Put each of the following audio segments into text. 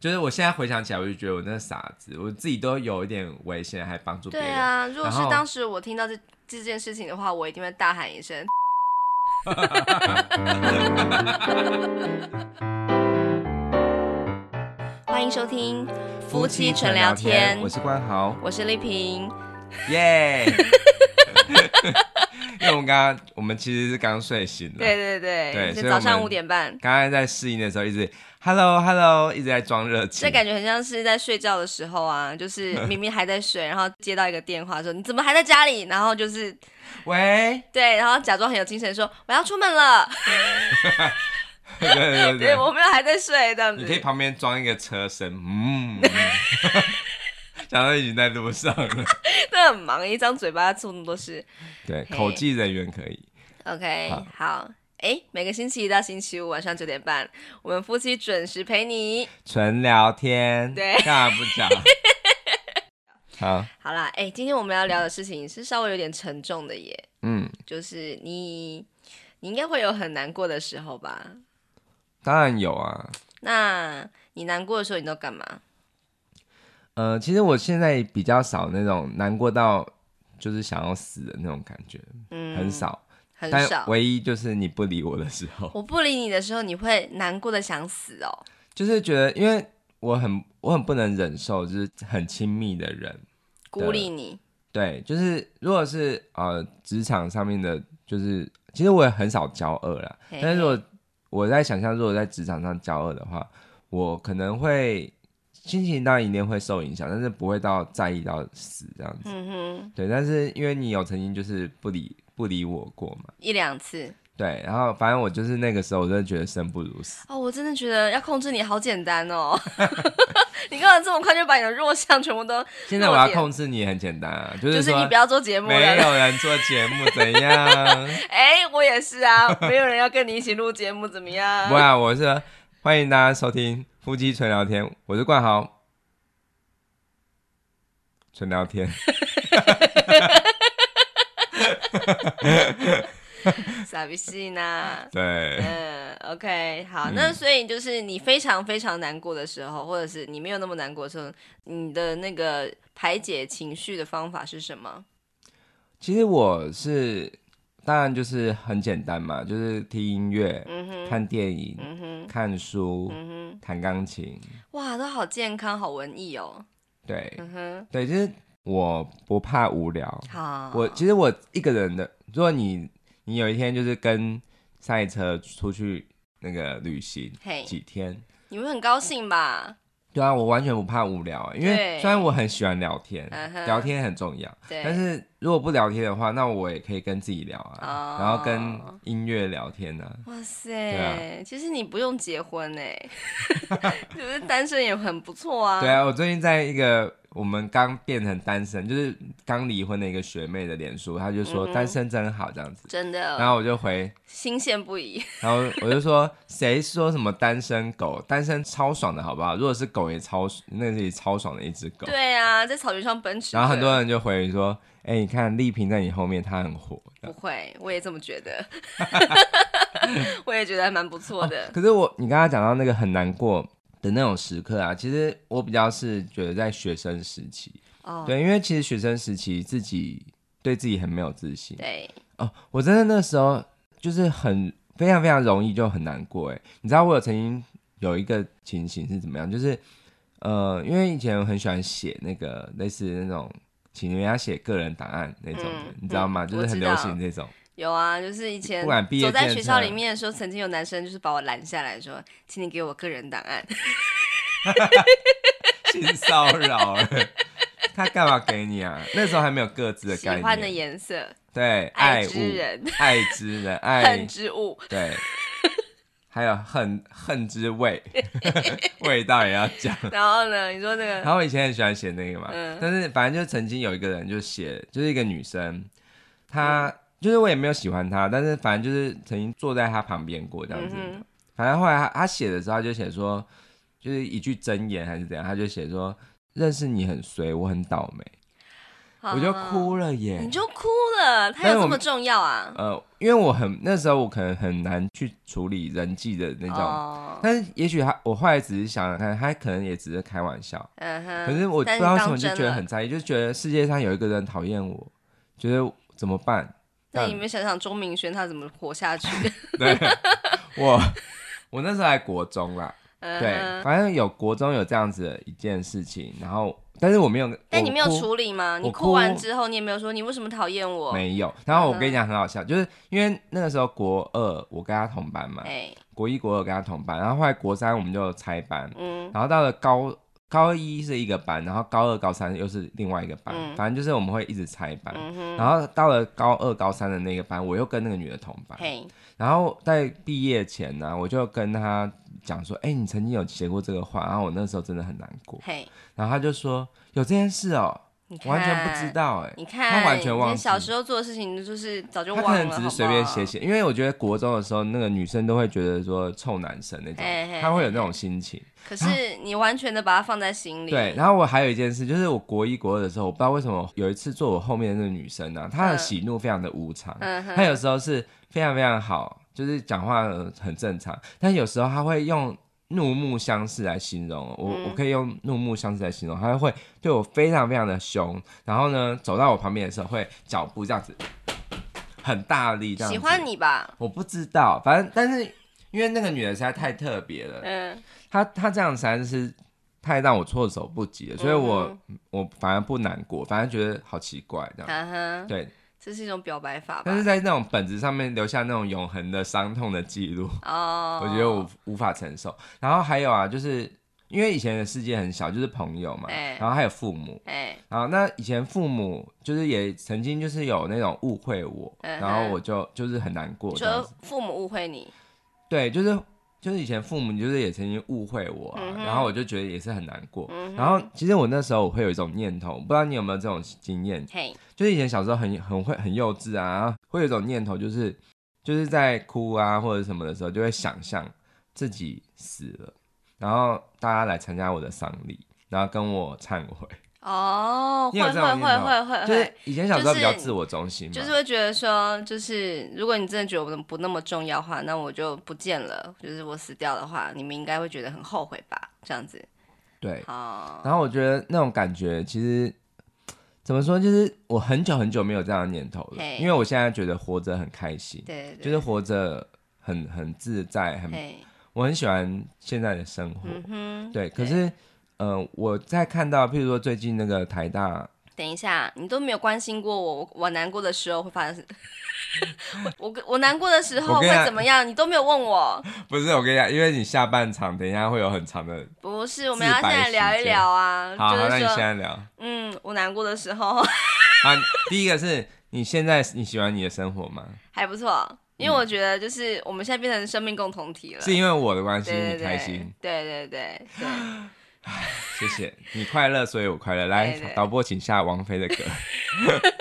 就是我现在回想起来，我就觉得我那个傻子，我自己都有一点危险，还帮助别人。对啊，如果是当时我听到这这件事情的话，我一定会大喊一声。欢迎收听夫妻纯聊天，我是关豪，我是丽萍，耶！我们刚刚，我们其实是刚睡醒的，对对对，对，是早上五点半。刚刚在适应的时候，一直 Hello Hello，一直在装热情，这感觉很像是在睡觉的时候啊，就是明明还在睡，然后接到一个电话说你怎么还在家里，然后就是 喂，对，然后假装很有精神说我要出门了，对对对对，对我没有还在睡这样子，你可以旁边装一个车身，嗯。讲到已经在路上了，那很忙，一张嘴巴做那么多事。对，口技人员可以。OK，好，哎、欸，每个星期一到星期五晚上九点半，我们夫妻准时陪你纯聊天。对，干嘛不讲？好，好啦，哎、欸，今天我们要聊的事情是稍微有点沉重的耶。嗯，就是你，你应该会有很难过的时候吧？当然有啊。那你难过的时候，你都干嘛？呃，其实我现在比较少那种难过到就是想要死的那种感觉，嗯，很少，很少。唯一就是你不理我的时候，我不理你的时候，你会难过的想死哦。就是觉得，因为我很我很不能忍受，就是很亲密的人孤立你。对，就是如果是呃职场上面的，就是其实我也很少交恶啦。嘿嘿，但是如果我在想象，如果在职场上交恶的话，我可能会。心情当然一定会受影响，但是不会到在意到死这样子。嗯哼，对。但是因为你有曾经就是不理不理我过嘛，一两次。对，然后反正我就是那个时候，我真的觉得生不如死。哦，我真的觉得要控制你好简单哦。你干嘛这么快就把你的弱项全部都？现在我要控制你很简单啊，就是就是你不要做节目，没有人做节目怎样？哎、欸，我也是啊，没有人要跟你一起录节目怎么样？不啊，我是欢迎大家收听。夫妻纯聊天，我是冠豪。纯聊天，傻逼戏呢？对，嗯，OK，好，嗯、那所以就是你非常非常难过的时候，或者是你没有那么难过的时候，你的那个排解情绪的方法是什么？其实我是。当然就是很简单嘛，就是听音乐、嗯、看电影、嗯、看书、嗯、弹钢琴。哇，都好健康，好文艺哦。对，嗯、对，就是我不怕无聊。好，我其实我一个人的，如果你你有一天就是跟赛车出去那个旅行，几天，你会很高兴吧？对啊，我完全不怕无聊，因为虽然我很喜欢聊天，聊天很重要，但是如果不聊天的话，那我也可以跟自己聊啊，然后跟音乐聊天呢。哇塞，其实你不用结婚哎，就是单身也很不错啊。对啊，我最近在一个。我们刚变成单身，就是刚离婚的一个学妹的脸书，她就说单身真好这样子，真的。然后我就回新鲜不已，然后我就说谁说什么单身狗，单身超爽的好不好？如果是狗也超，那是超爽的一只狗。对啊，在草原上奔驰。然后很多人就回说，哎，你看丽萍在你后面，她很火。不会，我也这么觉得，我也觉得还蛮不错的。哦，可是我，你刚刚讲到那个很难过。的那种时刻啊，其实我比较是觉得在学生时期，oh. 对，因为其实学生时期自己对自己很没有自信，对，哦，我真的那时候就是很非常非常容易就很难过，哎，你知道我有曾经有一个情形是怎么样，就是呃，因为以前我很喜欢写那个类似那种请人家写个人档案那种的，嗯、你知道吗？嗯、就是很流行那种。有啊，就是以前走在学校里面的时候，曾经有男生就是把我拦下来说：“请你给我个人档案。”性骚扰，他干嘛给你啊？那时候还没有各自的概念。喜欢的颜色，对，爱之人，爱之人，爱恨之物，对，还有恨恨之味，味道也要讲。然后呢，你说那个，然后我以前很喜欢写那个嘛，嗯、但是反正就曾经有一个人就写，就是一个女生，她。嗯就是我也没有喜欢她，但是反正就是曾经坐在她旁边过这样子。嗯、哼反正后来她她写的时候，她就写说，就是一句真言还是怎样，她就写说，认识你很衰，我很倒霉。我就哭了耶！你就哭了，他有这么重要啊？呃，因为我很那时候我可能很难去处理人际的那种，哦、但是也许他我后来只是想想看，他可能也只是开玩笑。嗯哼。可是我不知道为什么就觉得很在意，就觉得世界上有一个人讨厌我，觉得怎么办？那你们想想钟明轩他怎么活下去？对，我我那时候还国中啦，嗯、对，反正有国中有这样子的一件事情，然后。但是我没有，但你没有处理吗？你哭完之后，你也没有说你为什么讨厌我？没有。然后我跟你讲很好笑，就是因为那个时候国二我跟他同班嘛，国一国二跟他同班，然后后来国三我们就拆班，嗯，然后到了高高一是一个班，然后高二高三又是另外一个班，反正就是我们会一直拆班，嗯然后到了高二高三的那个班，我又跟那个女的同班，然后在毕业前呢，我就跟他。讲说，哎、欸，你曾经有写过这个话，然后我那时候真的很难过。嘿，然后他就说有这件事哦，你完全不知道哎，你看他完全忘记小时候做的事情，就是早就忘了。他可能只是随便写写，因为我觉得国中的时候，那个女生都会觉得说臭男生那种，嘿嘿嘿他会有那种心情。可是你完全的把它放在心里。对，然后我还有一件事，就是我国一国二的时候，我不知道为什么有一次坐我后面的那个女生呢、啊，她的喜怒非常的无常，嗯、她有时候是非常非常好。就是讲话很正常，但有时候他会用怒目相视来形容我，嗯、我可以用怒目相视来形容，他会对我非常非常的凶，然后呢，走到我旁边的时候会脚步这样子很大力这样子。喜欢你吧？我不知道，反正但是因为那个女的实在太特别了，嗯，她她这样实在是太让我措手不及了，所以我、嗯、我反而不难过，反而觉得好奇怪这样，对。这是一种表白法吧，但是在那种本子上面留下那种永恒的伤痛的记录，哦，我觉得我无法承受。然后还有啊，就是因为以前的世界很小，就是朋友嘛，欸、然后还有父母，哎、欸，然后那以前父母就是也曾经就是有那种误会我，嗯、然后我就就是很难过，就父母误会你，对，就是。就是以前父母就是也曾经误会我啊，嗯、然后我就觉得也是很难过。嗯、然后其实我那时候我会有一种念头，不知道你有没有这种经验？就是以前小时候很很会很幼稚啊，会有一种念头，就是就是在哭啊或者什么的时候，就会想象自己死了，然后大家来参加我的丧礼，然后跟我忏悔。哦，会会会会会，就是以前小时候比较自我中心，就是会觉得说，就是如果你真的觉得我不那么重要的话，那我就不见了。就是我死掉的话，你们应该会觉得很后悔吧？这样子。对。哦。然后我觉得那种感觉，其实怎么说，就是我很久很久没有这样的念头了，嘿因为我现在觉得活着很开心，对，对，对，就是活着很很自在，很嘿我很喜欢现在的生活。嗯哼。对，可是。嗯、呃，我在看到，譬如说最近那个台大，等一下，你都没有关心过我，我难过的时候会发生，我我难过的时候会怎么样？你，你都没有问我。不是，我跟你讲，因为你下半场等一下会有很长的，不是，我们要现在聊一聊啊。好，好，那你现在聊。嗯，我难过的时候。啊，第一个是你现在你喜欢你的生活吗？还不错，因为我觉得就是我们现在变成生命共同体了。是因为我的关系你开心？对对对对。谢谢你快乐，所以我快乐。来，对对对，导播，请下王菲的歌。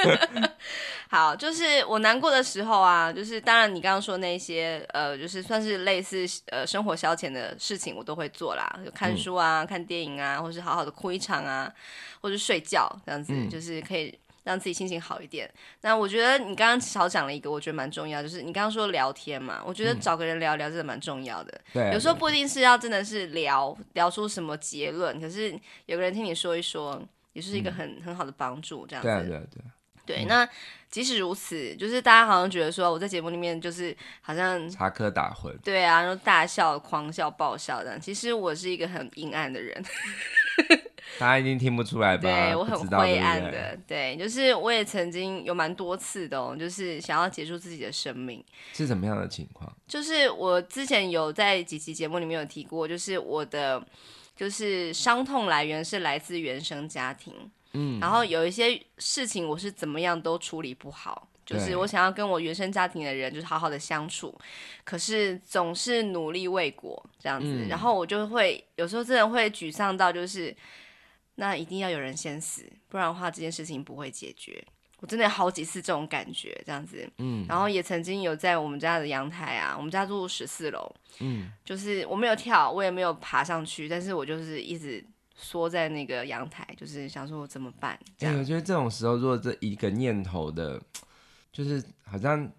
好，就是我难过的时候啊，就是当然你刚刚说那些呃，就是算是类似呃生活消遣的事情，我都会做啦，就看书啊，嗯、看电影啊，或是好好的哭一场啊，或是睡觉这样子，嗯、就是可以。让自己心情好一点。那我觉得你刚刚少讲了一个，我觉得蛮重要，就是你刚刚说聊天嘛，我觉得找个人聊聊真的蛮重要的。对、嗯，有时候不一定是要真的是聊聊出什么结论，可是有个人听你说一说，也是一个很、嗯、很好的帮助。这样子，对对对。对，嗯、那即使如此，就是大家好像觉得说我在节目里面就是好像插科打诨。对啊，然后大笑、狂笑、爆笑这样。其实我是一个很阴暗的人。大家一定听不出来吧？对，我很灰暗的，对，就是我也曾经有蛮多次的，哦就是想要结束自己的生命。是什么样的情况？就是我之前有在几期节目里面有提过，就是我的就是伤痛来源是来自原生家庭，嗯，然后有一些事情我是怎么样都处理不好，就是我想要跟我原生家庭的人就是好好的相处，可是总是努力未果这样子，嗯，然后我就会有时候真的会沮丧到就是。那一定要有人先死，不然的话这件事情不会解决。我真的有好几次这种感觉，这样子，嗯，然后也曾经有在我们家的阳台啊，我们家住十四楼，嗯，就是我没有跳，我也没有爬上去，但是我就是一直缩在那个阳台，就是想说我怎么办？这样、欸、我觉得这种时候，如果这一个念头的，就是好像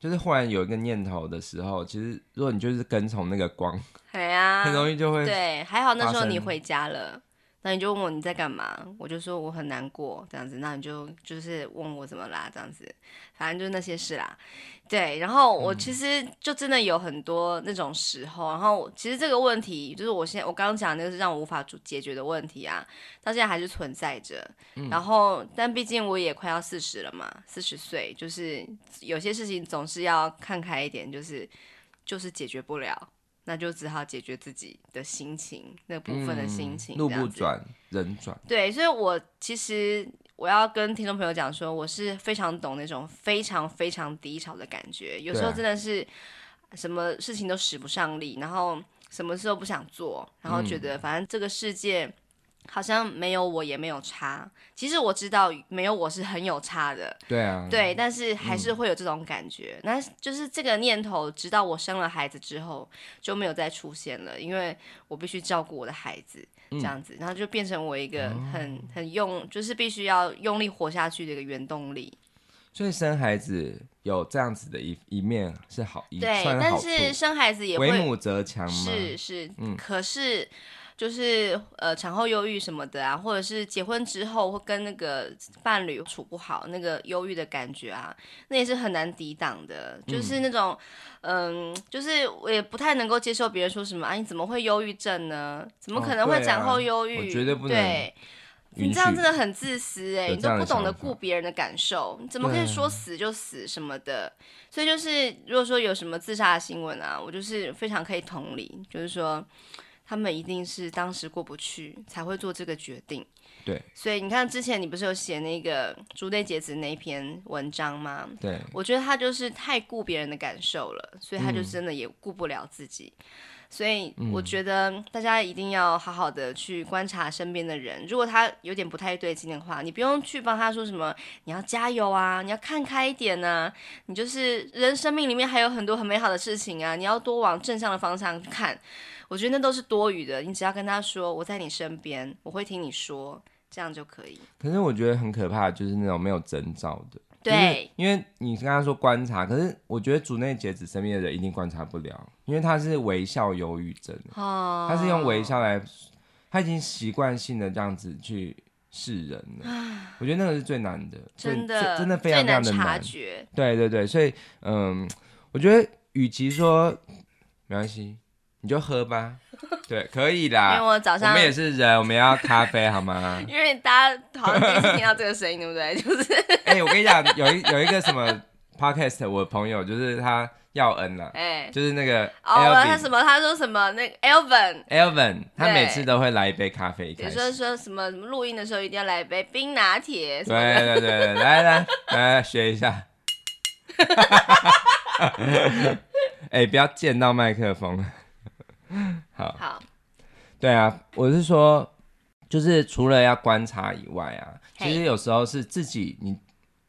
就是忽然有一个念头的时候，其实如果你就是跟从那个光，对啊，很容易就会对。还好那时候你回家了。那你就问我你在干嘛，我就说我很难过这样子，那你就就是问我怎么啦这样子，反正就是那些事啦，对，然后我其实就真的有很多那种时候，然后其实这个问题就是我现在我刚刚讲那个是让我无法解决的问题啊，到现在还是存在着，然后但毕竟我也快要四十了嘛，四十岁，就是有些事情总是要看开一点，就是就是解决不了。那就只好解决自己的心情那部分的心情，路不转人转。对，所以我其实我要跟听众朋友讲说，我是非常懂那种非常非常低潮的感觉，有时候真的是什么事情都使不上力，然后什么事都不想做，然后觉得反正这个世界。好像没有我也没有差，其实我知道没有我是很有差的。对啊，对，但是还是会有这种感觉。那、嗯、就是这个念头，直到我生了孩子之后就没有再出现了，因为我必须照顾我的孩子，这样子，嗯、然后就变成我一个很、哦、很用，就是必须要用力活下去的一个原动力。所以生孩子有这样子的一一面是好，对，但是生孩子也会为母则强吗？是是，嗯，可是。就是呃产后忧郁什么的啊，或者是结婚之后会跟那个伴侣处不好，那个忧郁的感觉啊，那也是很难抵挡的。就是那种嗯、呃，就是我也不太能够接受别人说什么啊，你怎么会忧郁症呢？怎么可能会产后忧郁？我绝对不能。对，你这样真的很自私哎、欸，你都不懂得顾别人的感受，你怎么可以说死就死什么的？所以就是如果说有什么自杀的新闻啊，我就是非常可以同理，就是说。他们一定是当时过不去，才会做这个决定。对，所以你看，之前你不是有写那个竹内结子那篇文章吗？对，我觉得他就是太顾别人的感受了，所以他就真的也顾不了自己。嗯、所以我觉得大家一定要好好的去观察身边的人，如果他有点不太对劲的话，你不用去帮他说什么，你要加油啊，你要看开一点啊，你就是人生命里面还有很多很美好的事情啊，你要多往正向的方向看。我觉得那都是多余的，你只要跟他说我在你身边，我会听你说，这样就可以。可是我觉得很可怕就是那种没有征兆的，对，因为你刚刚说观察，可是我觉得竹内结子身边的人一定观察不了，因为他是微笑忧郁症，哦，他是用微笑来，他已经习惯性的这样子去示人了。我觉得那个是最难的，真的真的非常非常的难察觉。对对对，所以嗯，我觉得与其说没关系。你就喝吧，对，可以啦。因为我早上，我们也是人，我们要咖啡好吗？因为大家好像第一次听到这个声音，对不对？就是，哎、欸，我跟你讲，有一有一个什么 podcast，我的朋友就是他耀恩了，哎、欸，就是那个哦，他什么？他说什么？那个 Elvin，Elvin，他每次都会来一杯咖啡，比如说说什么录音的时候一定要来一杯冰拿铁，对对对对，来来来来学一下。哎、欸，不要溅到麦克风。好，好，对啊，我是说，就是除了要观察以外啊，其实有时候是自己，你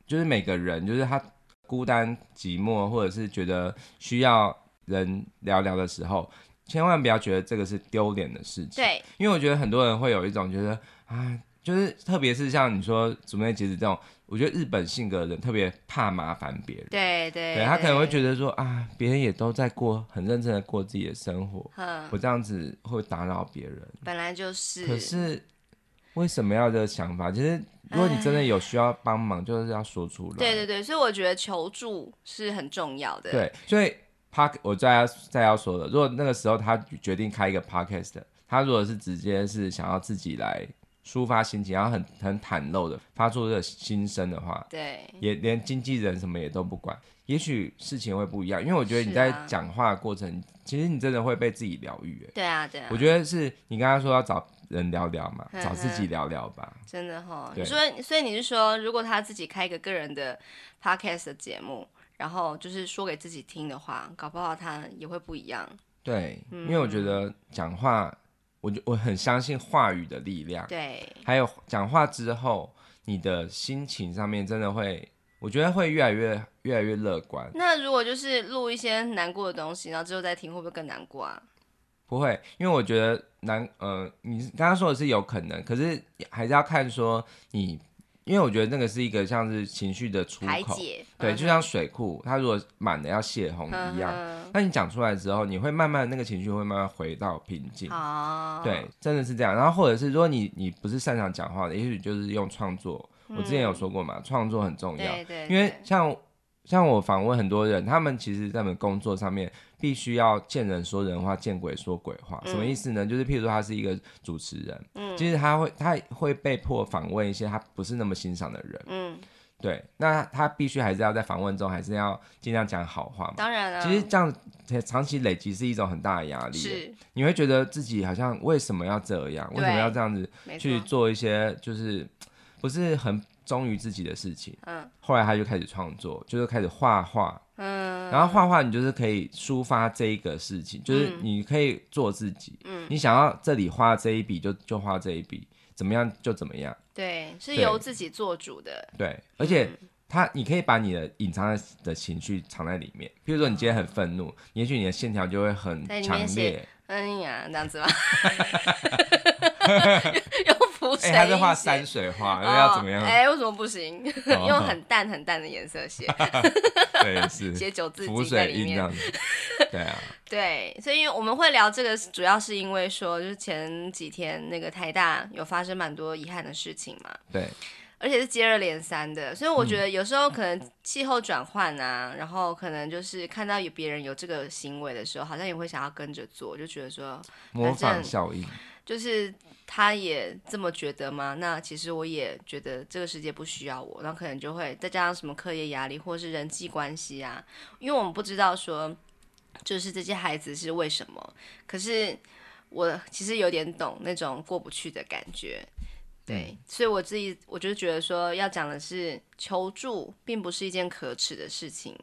就是每个人，就是他孤单寂寞，或者是觉得需要人聊聊的时候，千万不要觉得这个是丢脸的事情。对，因为我觉得很多人会有一种觉得，啊，就是特别是像你说竹内结子这种。我觉得日本性格的人特别怕麻烦别人，对对，对，他可能会觉得说啊，别人也都在过很认真的过自己的生活，我这样子会打扰别人，本来就是。可是为什么要这个想法？其实如果你真的有需要帮忙，就是要说出来。对对对，所以我觉得求助是很重要的。对，所以 Park 我再要再要说的，如果那个时候他决定开一个 Podcast，他如果是直接是想要自己来。抒发心情，然后很很袒露的发出这个心声的话，对，也连经纪人什么也都不管，也许事情会不一样。因为我觉得你在讲话的过程，啊、其实你真的会被自己疗愈。对啊，对啊。我觉得是你刚刚说要找人聊聊嘛，呵呵找自己聊聊吧。真的哈、哦，所以所以你是说，如果他自己开一个个人的 podcast 的节目，然后就是说给自己听的话，搞不好他也会不一样。对，嗯、因为我觉得讲话。我就我很相信话语的力量，对，还有讲话之后，你的心情上面真的会，我觉得会越来越越来越乐观。那如果就是录一些难过的东西，然后之后再听，会不会更难过啊？不会，因为我觉得难，呃，你刚刚说的是有可能，可是还是要看说你。因为我觉得那个是一个像是情绪的出口，解对，就像水库，它如果满了要泄洪一样。那你讲出来之后，你会慢慢那个情绪会慢慢回到平静。哦，对，真的是这样。然后或者是如果你你不是擅长讲话的，也许就是用创作。我之前有说过嘛，创作很重要。对对。因为像像我访问很多人，他们其实在我们工作上面。必须要见人说人话，见鬼说鬼话，什么意思呢？嗯、就是譬如说他是一个主持人，嗯，其实他会他会被迫访问一些他不是那么欣赏的人，嗯，对，那他必须还是要在访问中还是要尽量讲好话嘛。当然了，其实这样长期累积是一种很大的压力，是，你会觉得自己好像为什么要这样？为什么要这样子去做一些就是不是很忠于自己的事情？嗯，后来他就开始创作，就是开始画画。嗯，然后画画，你就是可以抒发这一个事情，嗯、就是你可以做自己。嗯，你想要这里画这一笔，就就画这一笔，怎么样就怎么样。对，是由自己做主的。对，对，而且他，你可以把你的隐藏的情绪藏在里面。比如说，你今天很愤怒，嗯、也许你的线条就会很强烈。哎呀，这样子吧。哎、欸，他在画山水画，那、哦、要怎么样？哎、欸，为什么不行？哦、用很淡很淡的颜色写。对，是 写九字经在里面。对啊。对，所以我们会聊这个，主要是因为说，就是前几天那个台大有发生蛮多遗憾的事情嘛。对。而且是接二连三的，所以我觉得有时候可能气候转换啊，嗯、然后可能就是看到有别人有这个行为的时候，好像也会想要跟着做，就觉得说模仿效应，就是。他也这么觉得吗？那其实我也觉得这个世界不需要我，然后可能就会再加上什么课业压力或是人际关系啊，因为我们不知道说，就是这些孩子是为什么。可是我其实有点懂那种过不去的感觉，对，嗯、所以我自己我就觉得说，要讲的是求助，并不是一件可耻的事情。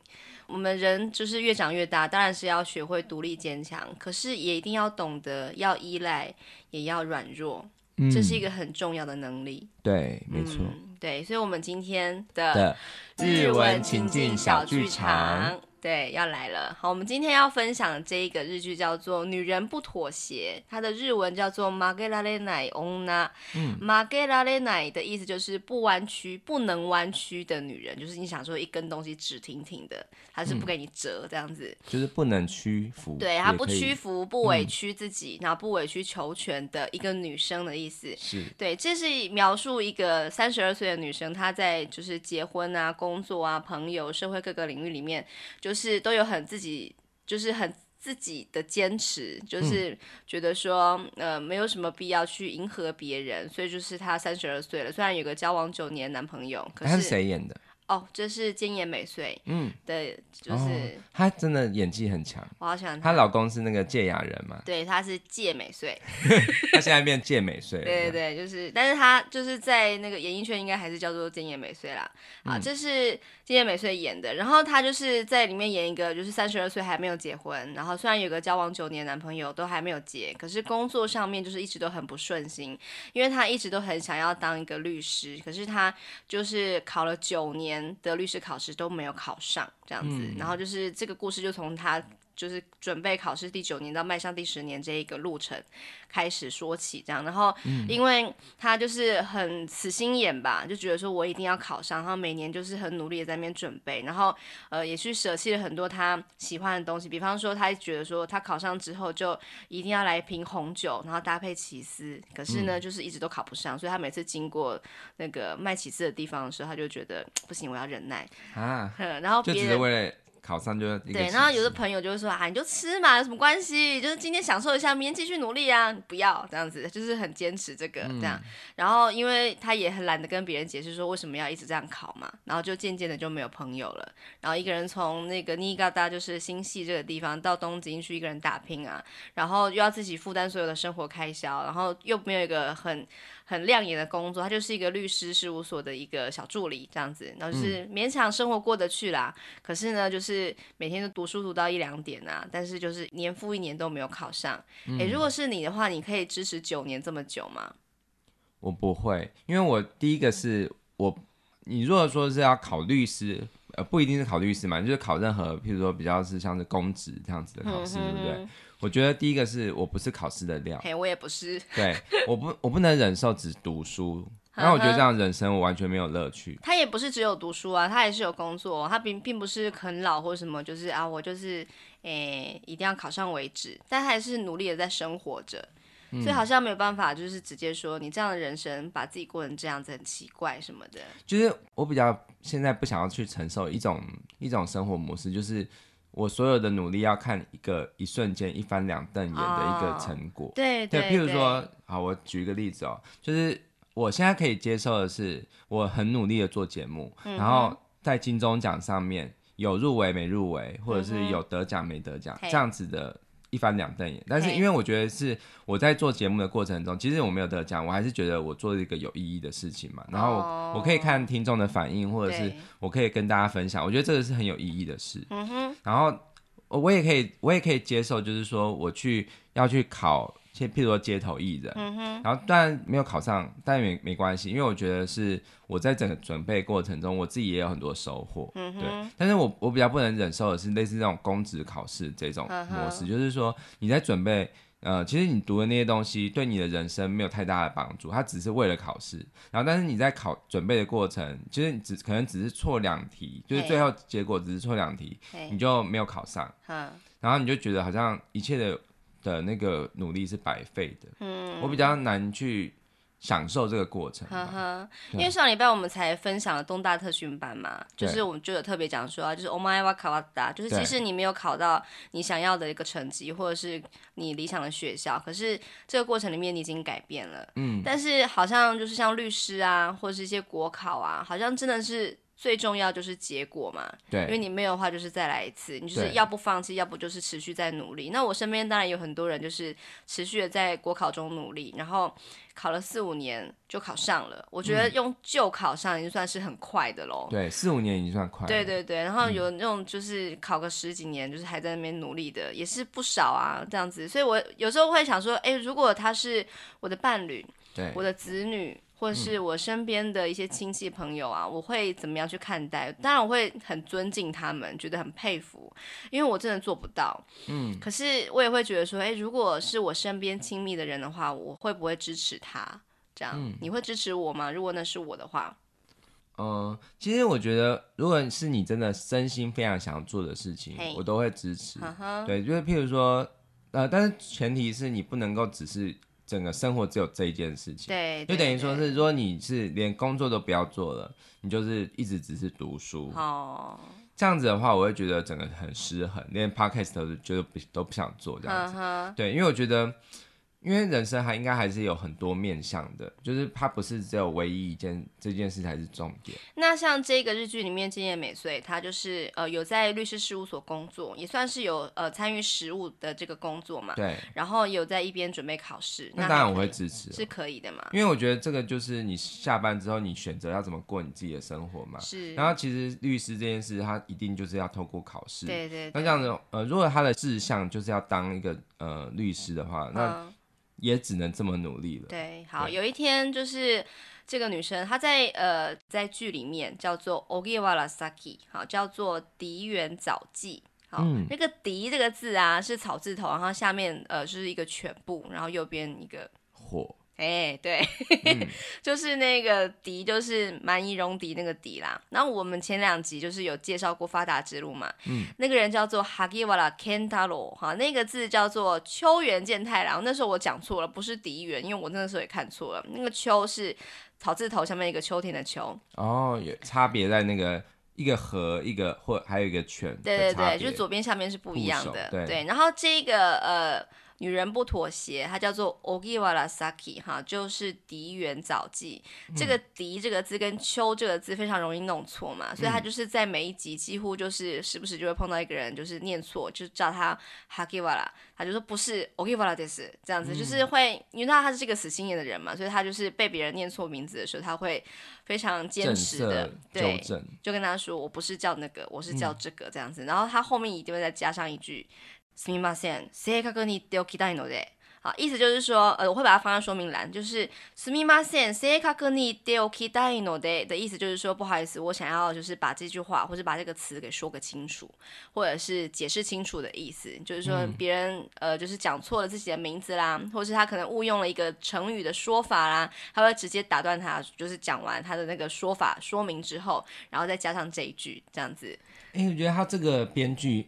我们人就是越长越大，当然是要学会独立坚强，可是也一定要懂得要依赖，也要软弱，嗯、这是一个很重要的能力。对，没错、嗯。对，所以，我们今天的日文情境小剧场。对，要来了。好，我们今天要分享的这一个日剧叫做《女人不妥协》，它的日文叫做“曲げられない女”。嗯，曲げられない的意思就是不弯曲、不能弯曲的女人，就是你想说一根东西直挺挺的，它是不给你折这样子，嗯、就是不能屈服。对，她不屈服、不委屈自己，嗯、然后不委曲求全的一个女生的意思。是，对，这是描述一个三十二岁的女生，她在就是结婚啊、工作啊、朋友、社会各个领域里面就。 就是都有很自己，就是很自己的坚持，就是觉得说，嗯、呃，没有什么必要去迎合别人，所以就是她三十二岁了，虽然有个交往九年男朋友，可是，他是谁演的？哦，这是菅野美穗，嗯，对，就是她真的演技很强，我好喜欢她。她老公是那个芥雅人嘛？对，她是芥美穗，她现在变芥美穗。对对对，就是，但是她就是在那个演艺圈应该还是叫做菅野美穗啦。啊，这是菅野美穗演的，然后她就是在里面演一个就是三十二岁还没有结婚，然后虽然有个交往九年男朋友都还没有结，可是工作上面就是一直都很不顺心，因为她一直都很想要当一个律师，可是她就是考了九年。的律师考试都没有考上，这样子，嗯、然后就是这个故事就从他就是准备考试第九年到迈向第十年这一个路程开始说起，这样，然后因为他就是很死心眼吧，就觉得说我一定要考上，然后每年就是很努力的在那边准备，然后呃也去舍弃了很多他喜欢的东西，比方说他觉得说他考上之后就一定要来一瓶红酒，然后搭配起司，可是呢就是一直都考不上，所以他每次经过那个卖起司的地方的时候，他就觉得 不行，我要忍耐啊，然后别人。考上就对，然后有的朋友就会说啊，你就吃嘛，有什么关系？就是今天享受一下，明天继续努力啊！不要这样子，就是很坚持这个、嗯、这样。然后因为他也很懒得跟别人解释说为什么要一直这样考嘛，然后就渐渐的就没有朋友了。然后一个人从那个尼加达就是新系这个地方到东京去一个人打拼啊，然后又要自己负担所有的生活开销，然后又没有一个很。很亮眼的工作，他就是一个律师事务所的一个小助理这样子，然后就是勉强生活过得去啦。嗯、可是呢，就是每天都读书读到一两点啊，但是就是年复一年都没有考上。诶、嗯欸，如果是你的话，你可以支持九年这么久吗？我不会，因为我第一个是我，你如果说是要考律师，呃，不一定是考律师嘛，就是考任何，譬如说比较是像是公职这样子的考试，嗯、哼哼对不对？我觉得第一个是我不是考试的料，嘿，我也不是，对，我不我不能忍受只读书，然后我觉得这样人生我完全没有乐趣。他也不是只有读书啊，他也是有工作，他并并不是很老或什么，就是啊，我就是诶、欸、一定要考上为止，但他还是努力的在生活着。所以好像没有办法，就是直接说你这样的人生把自己过成这样子很奇怪什么的。就是我比较现在不想要去承受一种一种生活模式，就是我所有的努力要看一个一瞬间一翻两瞪眼的一个成果。哦、对对，对，譬如说，好，我举一个例子哦，就是我现在可以接受的是，我很努力的做节目，嗯、然后在金钟奖上面有入围没入围，或者是有得奖没得奖、嗯、这样子的。一翻两瞪眼，但是因为我觉得是我在做节目的过程中，其实我没有得奖，我还是觉得我做了一个有意义的事情嘛。然后我，我可以看听众的反应，或者是我可以跟大家分享，我觉得这个是很有意义的事。嗯哼。然后我也可以，我也可以接受，就是说我去要去考。譬如说街头艺人，嗯、哼然后当然没有考上，但也没没关系，因为我觉得是我在整个准备过程中，我自己也有很多收获，对。但是我我比较不能忍受的是类似这种公职考试这种模式，就是说你在准备，呃，其实你读的那些东西对你的人生没有太大的帮助，它只是为了考试。然后但是你在考准备的过程，其实你只可能只是错两题，就是最后结果只是错两题，你就没有考上，嗯、然后你就觉得好像一切的。的那个努力是白费的，嗯，我比较难去享受这个过程，呵呵，因为上礼拜我们才分享了东大特训班嘛，对就是我们就有特别讲说啊，就是オマエは変わった，就是即使你没有考到你想要的一个成绩，或者是你理想的学校，可是这个过程里面你已经改变了，嗯，但是好像就是像律师啊，或者是一些国考啊，好像真的是。 最重要就是结果嘛，对，因为你没有的话就是再来一次，你就是要不放弃，要不就是持续在努力。那我身边当然有很多人就是持续的在国考中努力，然后考了四五年就考上了。我觉得用就考上已经算是很快的喽。对，四五年已经算快。对对对，然后有那种就是考个十几年，就是还在那边努力的也是不少啊，这样子。所以我有时候会想说，哎，如果他是我的伴侣，对，我的子女。或者是我身边的一些亲戚朋友啊，嗯、我会怎么样去看待？当然我会很尊敬他们，觉得很佩服，因为我真的做不到。嗯，可是我也会觉得说，诶，如果是我身边亲密的人的话，我会不会支持他？这样，嗯、你会支持我吗？如果那是我的话，嗯、呃，其实我觉得，如果是你真的真心非常想做的事情，嘿我都会支持。对，就是譬如说，呃，但是前提是你不能够只是。整个生活只有这一件事情，对，就等于说是，如果你是连工作都不要做了，你就是一直只是读书，哦，这样子的话，我会觉得整个很失衡，连 podcast 都觉得不都不想做这样子，呵呵。对，因为我觉得。因为人生还应该还是有很多面向的，就是它不是只有唯一一件这件事才是重点。那像这个日剧里面，金野美穗，她就是呃有在律师事务所工作，也算是有呃参与实务的这个工作嘛。对。然后有在一边准备考试。那当然我会支持。是可以的嘛？因为我觉得这个就是你下班之后你选择要怎么过你自己的生活嘛。是。然后其实律师这件事，他一定就是要透过考试。对，对对。那这样子呃，如果他的志向就是要当一个呃律师的话，那。嗯也只能这么努力了。对，好，有一天就是这个女生，她在呃在剧里面叫做 Ogiwara Saki，好，叫做荻原早纪。好，嗯、那个荻这个字啊是草字头，然后下面呃就是一个犬部，然后右边一个火。哎，对，嗯、就是那个迪，就是蛮夷戎狄那个狄啦。然后我们前两集就是有介绍过发达之路嘛，嗯，那个人叫做 Hagiwara Kentaro，哈，那个字叫做秋元健太郎。那时候我讲错了，不是迪原，因为我那个时候也看错了，那个秋是草字头下面一个秋天的秋。哦，有差别在那个一个和一个或还有一个犬。对对对，就是左边下面是不一样的。对，对，然后这个呃。女人不妥协，它叫做 Ogiwara Saki 哈，就是荻原早纪。嗯、这个“荻”这个字跟“秋”这个字非常容易弄错嘛，所以他就是在每一集几乎就是时不时就会碰到一个人就是念错，就叫他 Hagiwara，他就说不是 Ogiwara です这样子，嗯、就是会，因为他是这个死心眼的人嘛，所以他就是被别人念错名字的时候，他会非常坚持的对，就跟他说我不是叫那个，我是叫这个这样子，嗯、然后他后面一定会再加上一句。すみません、正确に言っておきたいので、 好，意思就是说，呃，我会把它放在说明栏，就是すみません、正确に言っておきたいので的意思就是说，不好意思，我想要就是把这句话或者把这个词给说个清楚，或者是解释清楚的意思，就是说别人、嗯、呃就是讲错了自己的名字啦，或是他可能误用了一个成语的说法啦，他会直接打断他，就是讲完他的那个说法说明之后，然后再加上这一句这样子。哎、欸，我觉得他这个编剧。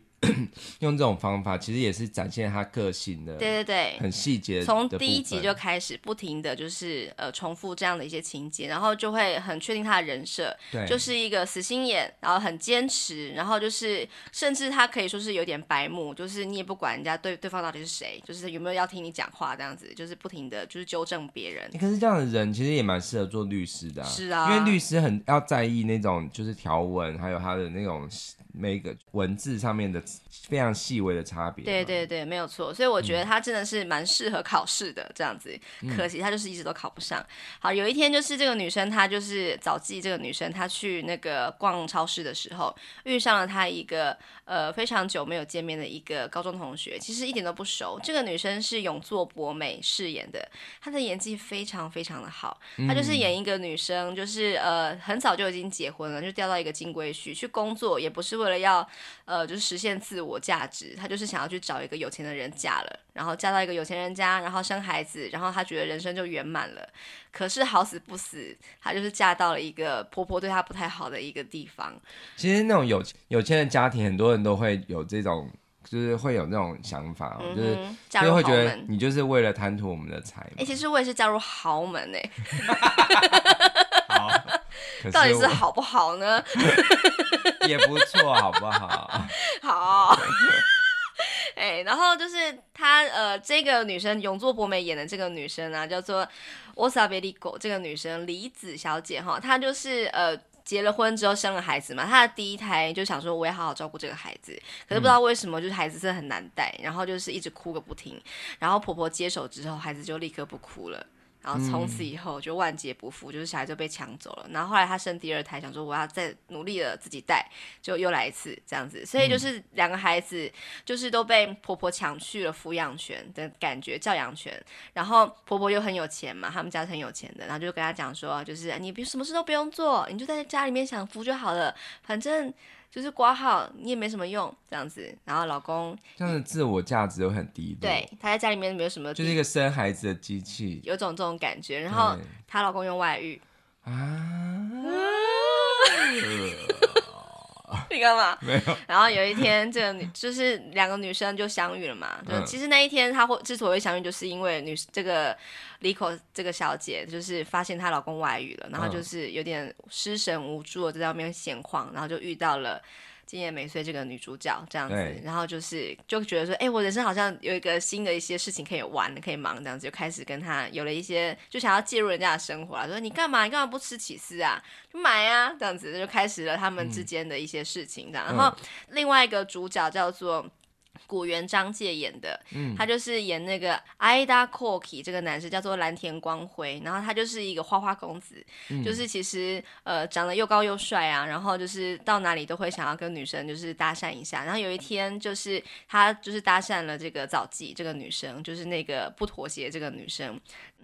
用这种方法，其实也是展现他个性的。对对对，很细节。从第一集就开始，不停的就是呃重复这样的一些情节，然后就会很确定他的人设，对，就是一个死心眼，然后很坚持，然后就是甚至他可以说是有点白目，就是你也不管人家对对方到底是谁，就是有没有要听你讲话这样子，就是不停的就是纠正别人。可是这样的人其实也蛮适合做律师的啊，是啊，因为律师很要在意那种就是条文，还有他的那种。每个文字上面的非常细微的差别，对对对，没有错。所以我觉得他真的是蛮适合考试的这样子，嗯、可惜他就是一直都考不上。好，有一天就是这个女生，她就是早记这个女生，她去那个逛超市的时候，遇上了她一个呃非常久没有见面的一个高中同学，其实一点都不熟。这个女生是永作博美饰演的，她的演技非常非常的好。她就是演一个女生，就是呃很早就已经结婚了，就调到一个金龟婿去工作，也不是。为了要，呃，就是实现自我价值，她就是想要去找一个有钱的人嫁了，然后嫁到一个有钱人家，然后生孩子，然后她觉得人生就圆满了。可是好死不死，她就是嫁到了一个婆婆对她不太好的一个地方。其实那种有有钱的家庭，很多人都会有这种，就是会有那种想法，嗯、就是就会觉得你就是为了贪图我们的财。哎、欸，其实我也是嫁入豪门哎。好，到底是好不好呢？也不错，好不好？好，哎、欸，然后就是她，呃，这个女生永作博美演的这个女生啊，叫做奥萨贝利果，这个女生李子小姐哈，她就是呃结了婚之后生了孩子嘛，她的第一胎就想说我也好好照顾这个孩子，可是不知道为什么就是孩子是很难带，然后就是一直哭个不停，然后婆婆接手之后，孩子就立刻不哭了。然后从此以后就万劫不复，就是小孩就被抢走了。然后后来她生第二胎，想说我要再努力的自己带，就又来一次这样子。所以就是两个孩子就是都被婆婆抢去了抚养权的感觉、教养权。然后婆婆又很有钱嘛，他们家是很有钱的，然后就跟他讲说，就是你别什么事都不用做，你就在家里面享福就好了，反正。就是挂号，你也没什么用，这样子。然后老公这样的自我价值又很低。对，他在家里面没有什么，就是一个生孩子的机器，有种这种感觉。然后她老公用外遇啊。你干嘛？没有。然后有一天，这个女 就是两个女生就相遇了嘛。就其实那一天，她会之所以相遇，就是因为女这个 l i o 这个小姐，就是发现她老公外遇了，然后就是有点失神无助的在外面闲晃，然后就遇到了。今夜没睡这个女主角这样子，然后就是就觉得说，哎、欸，我人生好像有一个新的一些事情可以玩，可以忙，这样子就开始跟他有了一些，就想要介入人家的生活了，说你干嘛？你干嘛不吃起司啊？就买啊，这样子就开始了他们之间的一些事情，这样。嗯、然后另外一个主角叫做。古元章介演的，嗯，他就是演那个爱田幸辉这个男生叫做蓝田光辉，然后他就是一个花花公子，嗯、就是其实呃长得又高又帅啊，然后就是到哪里都会想要跟女生就是搭讪一下，然后有一天就是他就是搭讪了这个早纪这个女生，就是那个不妥协这个女生，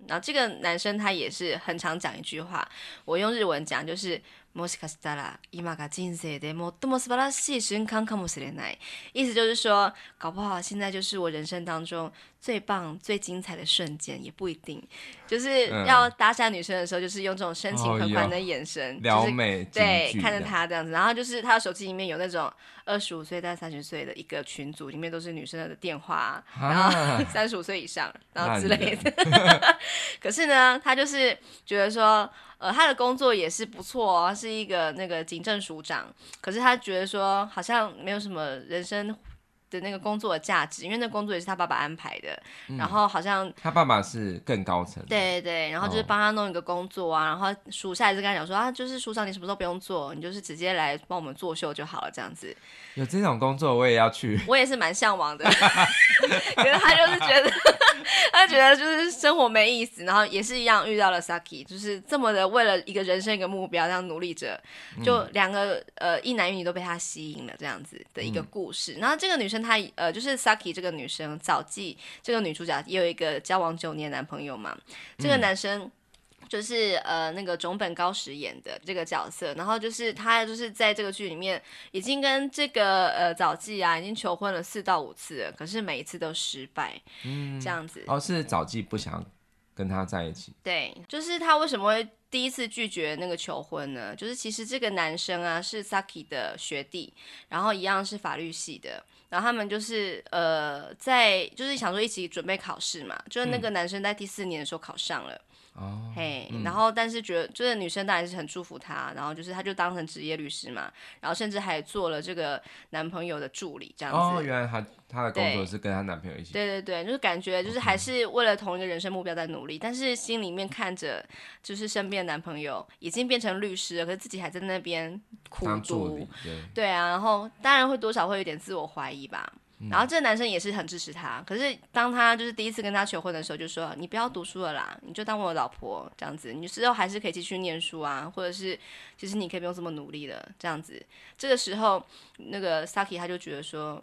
然后这个男生他也是很常讲一句话，我用日文讲就是。もしかしたら今が人生で最も素晴らしい瞬间かもしれない。意思就是说，搞不好现在就是我人生当中最棒、最精彩的瞬间，也不一定。就是要搭讪女生的时候，就是用这种深情款款的眼神，就是对看着她这样子。然后就是他的手机里面有那种二十五岁到三十岁的一个群组，里面都是女生的电话，然后三十五岁以上，然后之类的。可是呢，他就是觉得说。 呃，他的工作也是不错哦，是一个那个警政署长。可是他觉得说，好像没有什么人生的那个工作的价值，因为那工作也是他爸爸安排的。嗯、然后好像他爸爸是更高层。对对，然后就是帮他弄一个工作啊，哦、然后属下也是跟他讲说啊，就是署长，你什么都不用做，你就是直接来帮我们作秀就好了，这样子。有这种工作我也要去，我也是蛮向往的。可是他就是觉得。他觉得就是生活没意思，然后也是一样遇到了 Saki，就是这么的为了一个人生一个目标这样努力着，就两个、嗯、呃一男一女都被他吸引了这样子的一个故事。嗯、然后这个女生她呃就是 Saki 这个女生早季这个女主角也有一个交往九年男朋友嘛，这个男生。嗯就是呃那个种本高时演的这个角色，然后就是他就是在这个剧里面已经跟这个呃早纪啊已经求婚了四到五次了，可是每一次都失败，嗯，这样子。哦，是早纪不想跟他在一起。对，就是他为什么会第一次拒绝那个求婚呢？就是其实这个男生啊是 Saki 的学弟，然后一样是法律系的，然后他们就是呃在就是想说一起准备考试嘛，就是那个男生在第四年的时候考上了。哦，嘿，然后但是觉得就是女生当然是很祝福他，然后就是他就当成职业律师嘛，然后甚至还做了这个男朋友的助理这样子。哦，原来她她的工作是跟她男朋友一起。对对对，就是感觉就是还是为了同一个人生目标在努力，但是心里面看着就是身边的男朋友已经变成律师了，可是自己还在那边苦读。对，对啊，然后当然会多少会有点自我怀疑吧。然后这个男生也是很支持他，可是当他就是第一次跟他求婚的时候，就说你不要读书了啦，你就当我老婆这样子，你之后还是可以继续念书啊，或者是其实你可以不用这么努力的这样子。这个时候，那个 Saki 他就觉得说。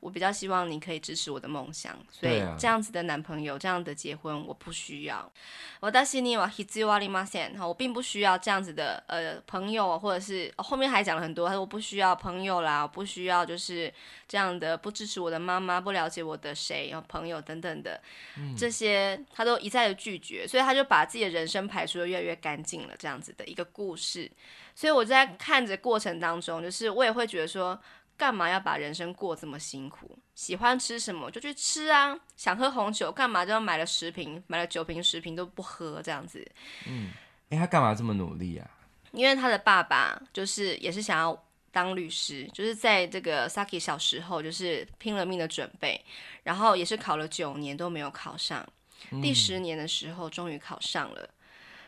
我比较希望你可以支持我的梦想，所以这样子的男朋友，啊、这样的结婚我不需要。我的心里话必要ありません，我并不需要这样子的呃朋友，或者是、哦、后面还讲了很多，他说我不需要朋友啦，我不需要就是这样的不支持我的妈妈，不了解我的谁，然后朋友等等的、嗯、这些，他都一再的拒绝，所以他就把自己的人生排除的越来越干净了，这样子的一个故事。所以我在看着过程当中，就是我也会觉得说。 干嘛要把人生过这么辛苦？喜欢吃什么就去吃啊！想喝红酒，干嘛就要买了十瓶，买了九瓶十瓶都不喝这样子？嗯，哎、欸，他干嘛这么努力啊？因为他的爸爸就是也是想要当律师，就是在这个 Saki 小时候就是拼了命的准备，然后也是考了九年都没有考上，嗯、第十年的时候终于考上了。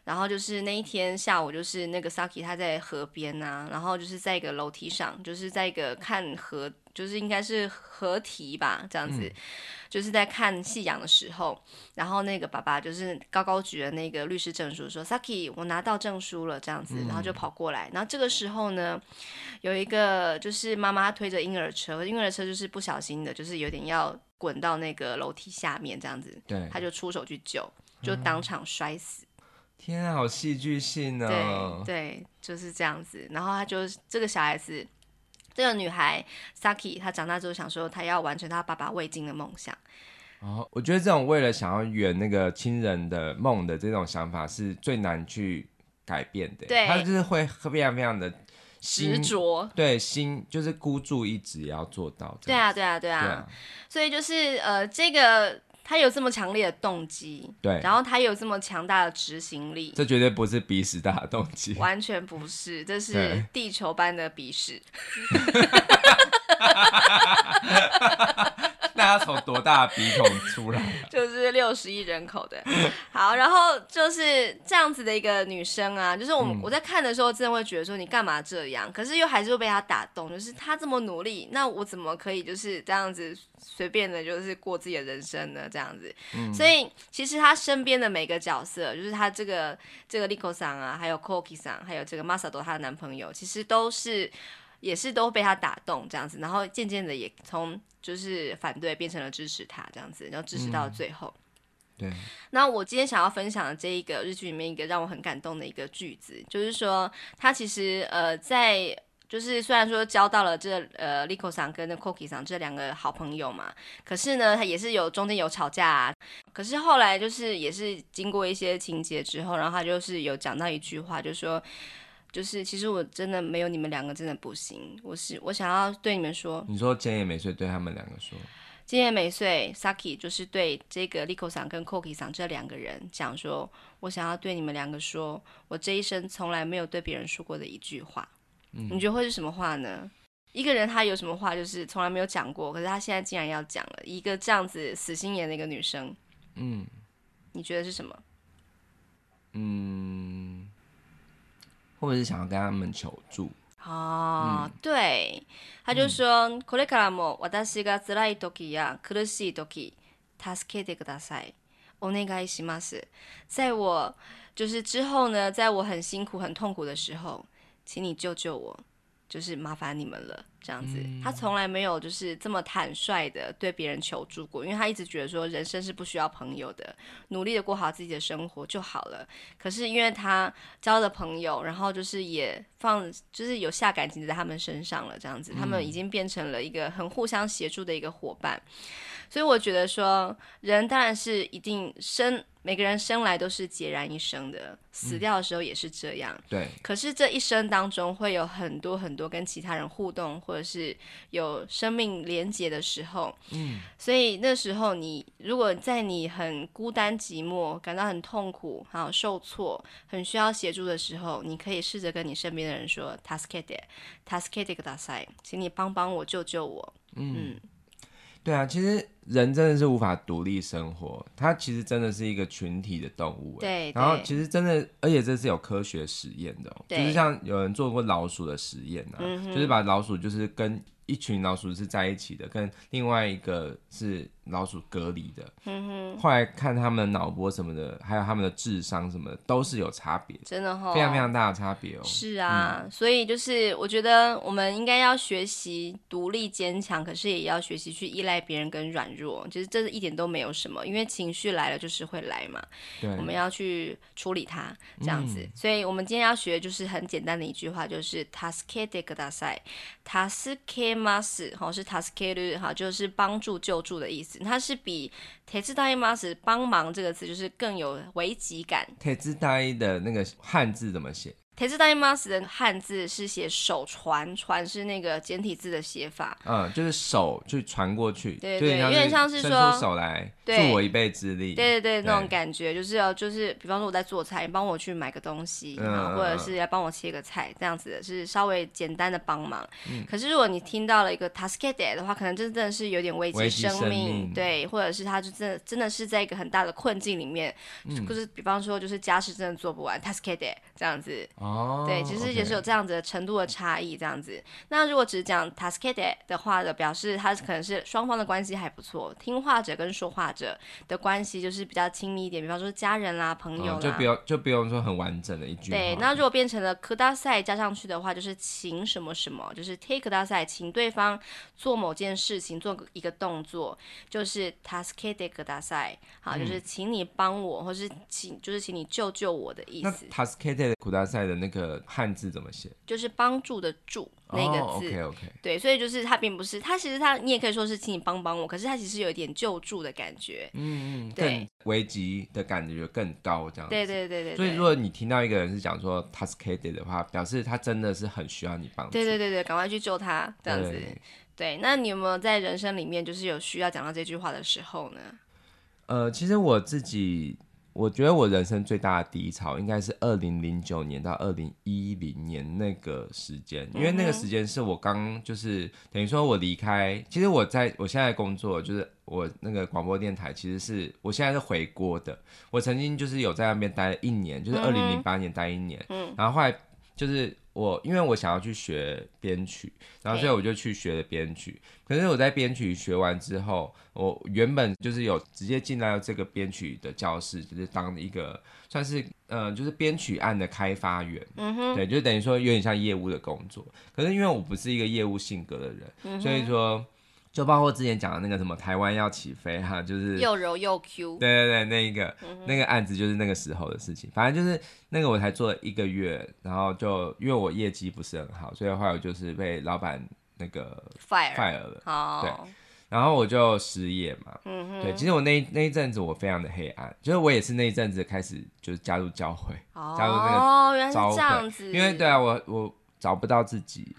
然后就是那一天下午，就是那个 Saki 他在河边呐、啊，然后就是在一个楼梯上，就是在一个看河，就是应该是河堤吧，这样子，嗯、就是在看夕阳的时候，然后那个爸爸就是高高举着那个律师证书，说 Saki 我拿到证书了，这样子，然后就跑过来，然后这个时候呢，有一个就是妈妈推着婴儿车，婴儿车就是不小心的，就是有点要滚到那个楼梯下面这样子，对，他就出手去救，就当场摔死。嗯天啊，好戏剧性哦！对对，就是这样子。然后他就这个小孩子，这个女孩 Saki，她长大之后想说，她要完成她爸爸未尽的梦想。哦，我觉得这种为了想要圆那个亲人的梦的这种想法，是最难去改变的。对，他就是会非常非常的执着，对，心就是孤注一掷也要做到。对啊，对啊，对啊。对啊，所以就是呃，这个。他有这么强烈的动机，对，然后他有这么强大的执行力，这绝对不是鼻屎大的动机，完全不是，这是地球般的鼻屎。那他从多大的鼻孔出来？就是六十亿人口的。好，然后就是这样子的一个女生啊，就是我们、嗯、我在看的时候，真的会觉得说你干嘛这样？可是又还是会被她打动，就是她这么努力，那我怎么可以就是这样子随便的，就是过自己的人生呢？这样子。嗯、所以其实她身边的每个角色，就是她这个这个 Liko 桑啊，还有 Koki 桑，还有这个 Masato 她的男朋友，其实都是。也是都被他打动这样子，然后渐渐的也从就是反对变成了支持他这样子，然后支持到最后。嗯、对。那我今天想要分享的这一个日剧里面一个让我很感动的一个句子，就是说他其实呃在就是虽然说交到了这呃 Liko 桑跟那 Koki 桑这两个好朋友嘛，可是呢他也是有中间有吵架啊，可是后来就是也是经过一些情节之后，然后他就是有讲到一句话，就是说。就是，其实我真的没有你们两个真的不行。我是我想要对你们说，你说菅野美穗对他们两个说，菅野美穗 Saki 就是对这个 Liko 桑跟 Koki 桑这两个人讲说，我想要对你们两个说，我这一生从来没有对别人说过的一句话。嗯，你觉得会是什么话呢？一个人他有什么话就是从来没有讲过，可是他现在竟然要讲了。一个这样子死心眼的一个女生，嗯，你觉得是什么？嗯。或者是想要跟他们求助哦，嗯、对，他就说，これからも私が辛い时や苦しい时、 助けてください。お愿いします。在我就是之后呢，在我很辛苦、很痛苦的时候，请你救救我。就是麻烦你们了， 这样子，嗯、他从来没有就是这么坦率的对别人求助过，因为他一直觉得说人生是不需要朋友的，努力的过好自己的生活就好了。可是因为他交了朋友，然后就是也放，就是有下感情在他们身上了，这样子，他们已经变成了一个很互相协助的一个伙伴。所以我觉得说，人当然是一定生。每个人生来都是孑然一身的，死掉的时候也是这样。嗯、对。可是这一生当中会有很多很多跟其他人互动，或者是有生命连结的时候。嗯。所以那时候你如果在你很孤单寂寞、感到很痛苦、还有受挫、很需要协助的时候，你可以试着跟你身边的人说：“助けて、助けてください，请你帮帮我，救救我。”嗯。嗯 对啊，其实人真的是无法独立生活，它其实真的是一个群体的动物。对，然后其实真的，而且这是有科学实验的，对就是像有人做过老鼠的实验啊，嗯、就是把老鼠就是跟一群老鼠是在一起的，跟另外一个是。老鼠隔离的，嗯哼，后来看他们的脑波什么的，还有他们的智商什么的，都是有差别，真的哈、哦，非常非常大的差别哦。是啊，嗯、所以就是我觉得我们应该要学习独立坚强，可是也要学习去依赖别人跟软弱，其实这是一点都没有什么，因为情绪来了就是会来嘛，对，我们要去处理它，这样子。嗯、所以我们今天要学的就是很简单的一句话，就是助けてください，助けます，好是助ける，好就是帮助救助的意思。 它是比“手伝います”帮忙这个字就是更有危急感。手伝い的那个汉字怎么写？ 手伝います的汉字是写手传，传是那个简体字的写法。嗯，就是手去传过去，对对，有点像是说伸出手来助我一臂之力。对对对，那种感觉就是要就是，比方说我在做菜，你帮我去买个东西，嗯，或者是要帮我切个菜，这样子的是稍微简单的帮忙。可是如果你听到了一个助けて的话，可能真的是有点危及生命，对，或者是他就真的真的是在一个很大的困境里面，就是比方说就是家事真的做不完，助けて这样子。哦， 对，其实也是有这样子的程度的差异，这样子。那如果只讲助けて的话的，表示他可能是双方的关系还不错，听话者跟说话者的关系就是比较亲密一点，比方说家人啦、朋友啦，就不用就不用说很完整的一句话。对，那如果变成了ください加上去的话，就是请什么什么，就是てください，请对方做某件事情，做一个动作，就是助けてください，好，就是请你帮我，或是请就是请你救救我的意思。助けてください的 那个汉字怎么写？就是帮助的助那个字。Oh, OK OK。对，所以就是它并不是，它其实它你也可以说是请你帮帮我，可是它其实有一点救助的感觉。嗯嗯。对，危机的感觉更高这样子。对对对对。所以如果你听到一个人是讲说助けて的话，表示他真的是很需要你帮助。对对对对，赶快去救他这样子。对，对，那你有没有在人生里面就是有需要讲到这句话的时候呢？呃，其实我自己。我觉得我人生最大的低潮应该是二零零九年到二零一零年那个时间，因为那个时间是我刚就是等于说我离开，其实我在我现在工作就是我那个广播电台，其实是我现在是回国的，我曾经就是有在那边待了一年，就是二零零八年待一年，然后后来就是。我因为我想要去学编曲，然后所以我就去学了编曲。可是我在编曲学完之后，我原本就是有直接进到这个编曲的教室，就是当一个算是呃就是编曲案的开发员。嗯哼，对，就等于说有点像业务的工作。可是因为我不是一个业务性格的人，嗯，所以说。就包括之前讲的那个什么台湾要起飞哈，就是又柔又 Q，对对对，那一个、嗯、那个案子就是那个时候的事情。反正就是那个我才做了一个月，然后就因为我业绩不是很好，所以后来我就是被老板那个 fire fire 了。哦，对，然后我就失业嘛。嗯哼，对，其实我那那一阵子我非常的黑暗，就是我也是那一阵子开始就是加入教会，哦、加入那个哦，原来是这样子。因为对啊，我我找不到自己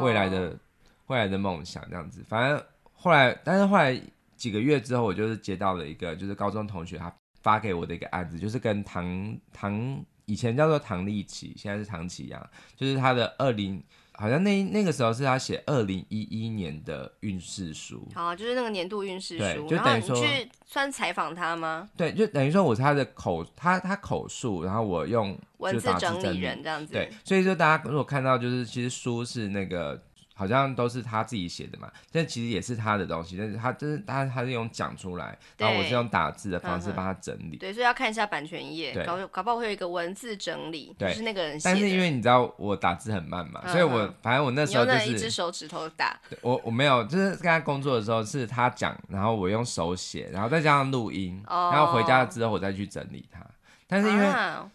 未来的、哦、未来的梦想这样子，反正。后来，但是后来几个月之后，我就是接到了一个，就是高中同学他发给我的一个案子，就是跟唐唐以前叫做唐立奇，现在是唐启阳，就是他的二零，好像那那个时候是他写二零一一年的运势书，好，就是那个年度运势书，对，就等于说你去算采访他吗？对，就等于说我是他的口，他他口述，然后我用文字整理人这样子，对，所以说大家如果看到就是其实书是那个。好像都是他自己写的嘛，但其实也是他的东西，但是他就是他他是用讲出来，然后我是用打字的方式帮他整理。对，所以要看一下版权页，搞搞不好会有一个文字整理，就是那个人写。但是因为你知道我打字很慢嘛，所以我反正我那时候就是一只手指头打。我我没有，就是跟他工作的时候是他讲，然后我用手写，然后再加上录音，然后回家之后我再去整理它。但是因为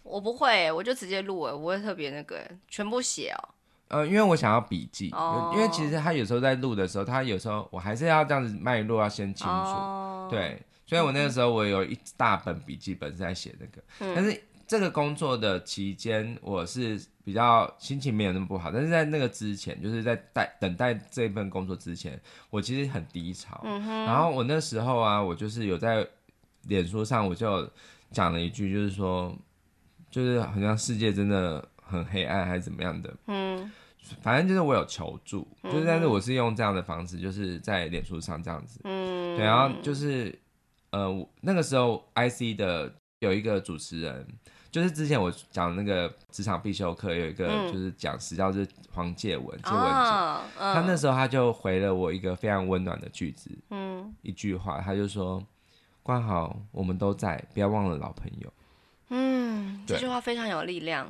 我不会，我就直接录，我不会特别那个全部写哦。呃，因为我想要笔记，oh. 因为其实他有时候在录的时候，他有时候我还是要这样子脉络要先清楚，oh. 对，所以我那个时候我有一大本笔记本是在写那个，嗯、但是这个工作的期间我是比较心情没有那么不好，但是在那个之前，就是在待等待这一份工作之前，我其实很低潮，然后我那时候啊，我就是有在脸书上我就讲了一句，就是说，就是好像世界真的。很黑暗还是怎么样的？嗯，反正就是我有求助，就是但是我是用这样的方式，就是在脸书上这样子。嗯，对，然后就是呃那个时候 IC 的有一个主持人，就是之前我讲那个职场必修课有一个就是讲师，叫是黄介文，介文姐，哦嗯、他那时候他就回了我一个非常温暖的句子，嗯，一句话，他就说：“关好，我们都在，不要忘了老朋友。”嗯，这句话非常有力量。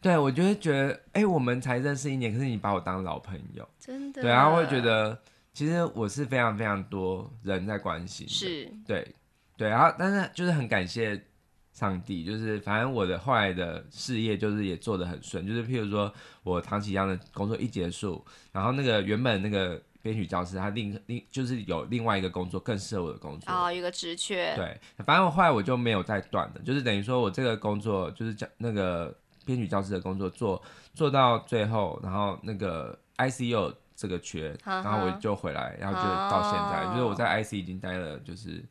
对，我就会觉得，哎、欸，我们才认识一年，可是你把我当老朋友，真的。对，然后会觉得，其实我是非常非常多人在关心。是，对，对，然后但是就是很感谢上帝，就是反正我的后来的事业就是也做得很顺，就是譬如说我唐启阳的工作一结束，然后那个原本那个。编曲教师，他另另就是有另外一个工作更适合我的工作哦，一个职缺。对，反正我后来我就没有再断的，就是等于说我这个工作就是教那个编曲教师的工作做做到最后，然后那个 ICU 这个缺，然后我就回来，然后就到现在，哦、就是我在 IC 已经待了就是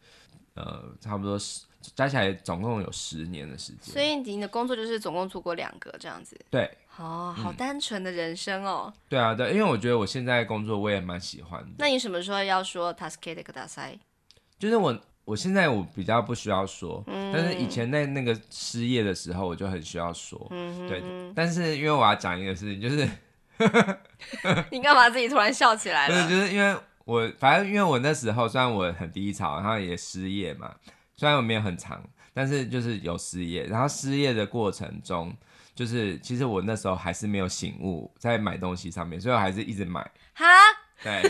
呃差不多十加起来总共有十年的时间。所以你的工作就是总共做过两个这样子。对。哦，好单纯的人生哦。嗯、对啊，对，因为我觉得我现在工作我也蛮喜欢的。那你什么时候要说 “tasukete kudasai”？就是我，我现在我比较不需要说，嗯、但是以前在那个失业的时候，我就很需要说。嗯、哼对，但是因为我要讲一个事情，就是 你干嘛自己突然笑起来了？就是因为我反正因为我那时候虽然我很低潮，然后也失业嘛，虽然我没有很长，但是就是有失业，然后失业的过程中。就是其实我那时候还是没有醒悟在买东西上面，所以我还是一直买。哈？对。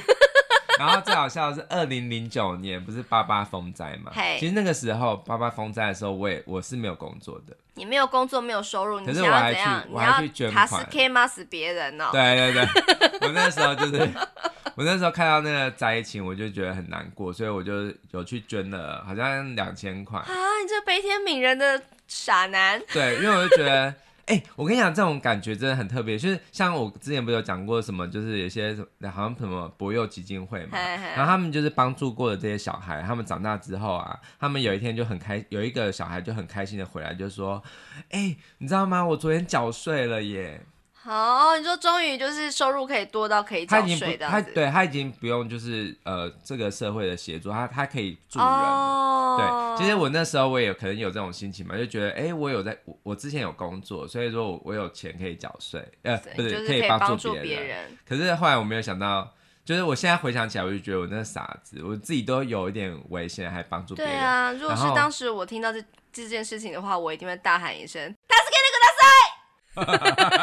然后最好笑的是二零零九年不是八八风灾嘛其实那个时候八八风灾的时候，我也我是没有工作的。你没有工作，没有收入，可是我还去我还去捐款。他是 K 吗？死别人哦。对对对，我那时候就是我那时候看到那个灾情，我就觉得很难过，所以我就有去捐了，好像两千块。啊，你这悲天悯人的傻男。对，因为我就觉得。哎、欸，我跟你讲，这种感觉真的很特别，就是像我之前不是有讲过什么，就是有些好像什么博幼基金会嘛，然后他们就是帮助过的这些小孩，他们长大之后啊，他们有一天就很开，有一个小孩就很开心的回来，就说，哎、欸，你知道吗？我昨天缴税了耶。好，你说终于就是收入可以多到可以缴税的，他对他已经不用就是呃这个社会的协助，他他可以助人。Oh. 对，其实我那时候我也可能有这种心情嘛，就觉得哎、欸，我有在我，我之前有工作，所以说我我有钱可以缴税，呃，不是，就是可以帮助别人。可是后来我没有想到，就是我现在回想起来，我就觉得我那傻子，我自己都有一点危险，还帮助别人。对啊，如果是当时我听到这这件事情的话，我一定会大喊一声：“他是给你个大赛！”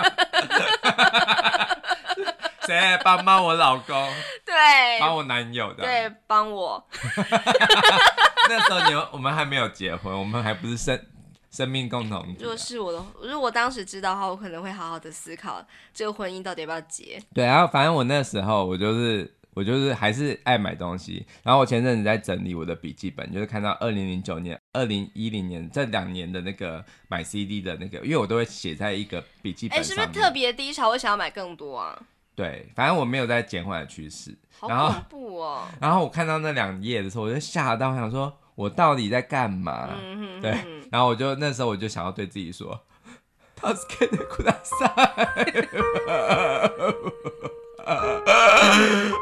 谁帮帮我老公？对，帮我男友的。对，帮我。那时候你我们还没有结婚，我们还不是生生命共同体。如果是我的，如果我当时知道的话，我可能会好好的思考这个婚姻到底要不要结。对，然后反正我那时候我就是。我就是还是爱买东西，然后我前阵子在整理我的笔记本，就是看到二零零九年、二零一零年这两年的那个买 CD 的那个，因为我都会写在一个笔记本上。哎、欸，是不是特别低潮？我想要买更多啊。对，反正我没有在减缓的趋势。好恐怖哦！然后我看到那两页的时候，我就吓到，我想说我到底在干嘛？嗯、哼哼对，然后我就那时候我就想要对自己说，他是给的苦大赛。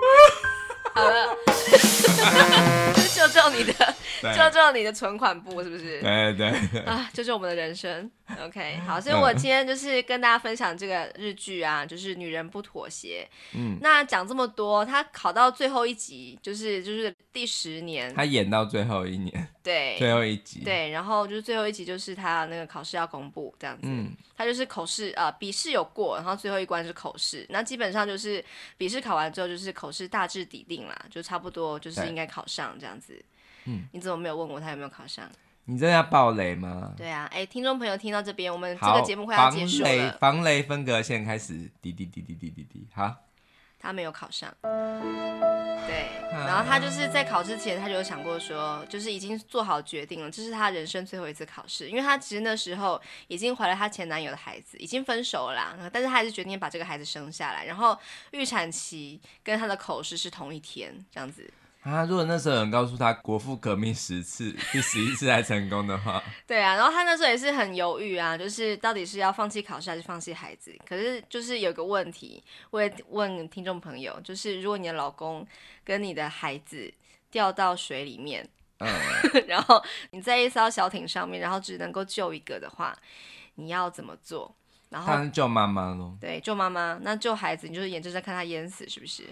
好了，就救救你你的，救救你的存款簿，是不是？对对对。啊，救救我们的人生。OK，好，所以我今天就是跟大家分享这个日剧啊，就是《女人不妥协》。嗯。那讲这么多，他考到最后一集，就是就是第十年，他演到最后一年。对。最后一集。对，然后就是最后一集，就是他那个考试要公布这样子。嗯。他就是口试啊，笔试有过，然后最后一关是口试。那基本上就是笔试考完之后，就是口试大致底定啦，就差不多就是应该考上这样子。嗯，你怎么没有问我他有没有考上？你真的要爆雷吗？对啊，哎，听众朋友听到这边，我们这个节目快要结束了。防雷，防雷分隔线开始滴滴滴滴滴滴滴，好。他没有考上。对，然后他就是在考之前，他就有想过说，就是已经做好决定了，这是他人生最后一次考试，因为他其实那时候已经怀了他前男友的孩子，已经分手了啦，但是他还是决定把这个孩子生下来，然后预产期跟他的口试是同一天，这样子。啊！如果那时候有人告诉他国父革命十次，第十一次 才成功的话，对啊，然后他那时候也是很犹豫啊，就是到底是要放弃考试还是放弃孩子？可是就是有个问题，我也问听众朋友，就是如果你的老公跟你的孩子掉到水里面，嗯，然后你在一艘小艇上面，然后只能够救一个的话，你要怎么做？然后当然救妈妈喽。对，救妈妈。那救孩子，你就是眼睁睁看他淹死，是不是？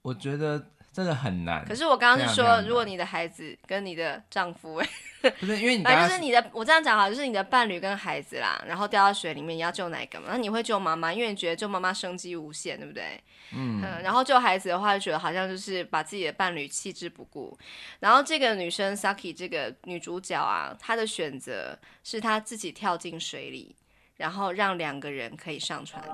我觉得。真的很难。可是我刚刚是说，如果你的孩子跟你的丈夫，哎，不是因为你，反正就是你的，我这样讲哈，就是你的伴侣跟孩子啦，然后掉到水里面，你要救哪个嘛？那你会救妈妈，因为你觉得救妈妈生机无限，对不对？嗯，嗯。然后救孩子的话，就觉得好像就是把自己的伴侣弃之不顾。然后这个女生 Saki 这个女主角啊，她的选择是她自己跳进水里，然后让两个人可以上船。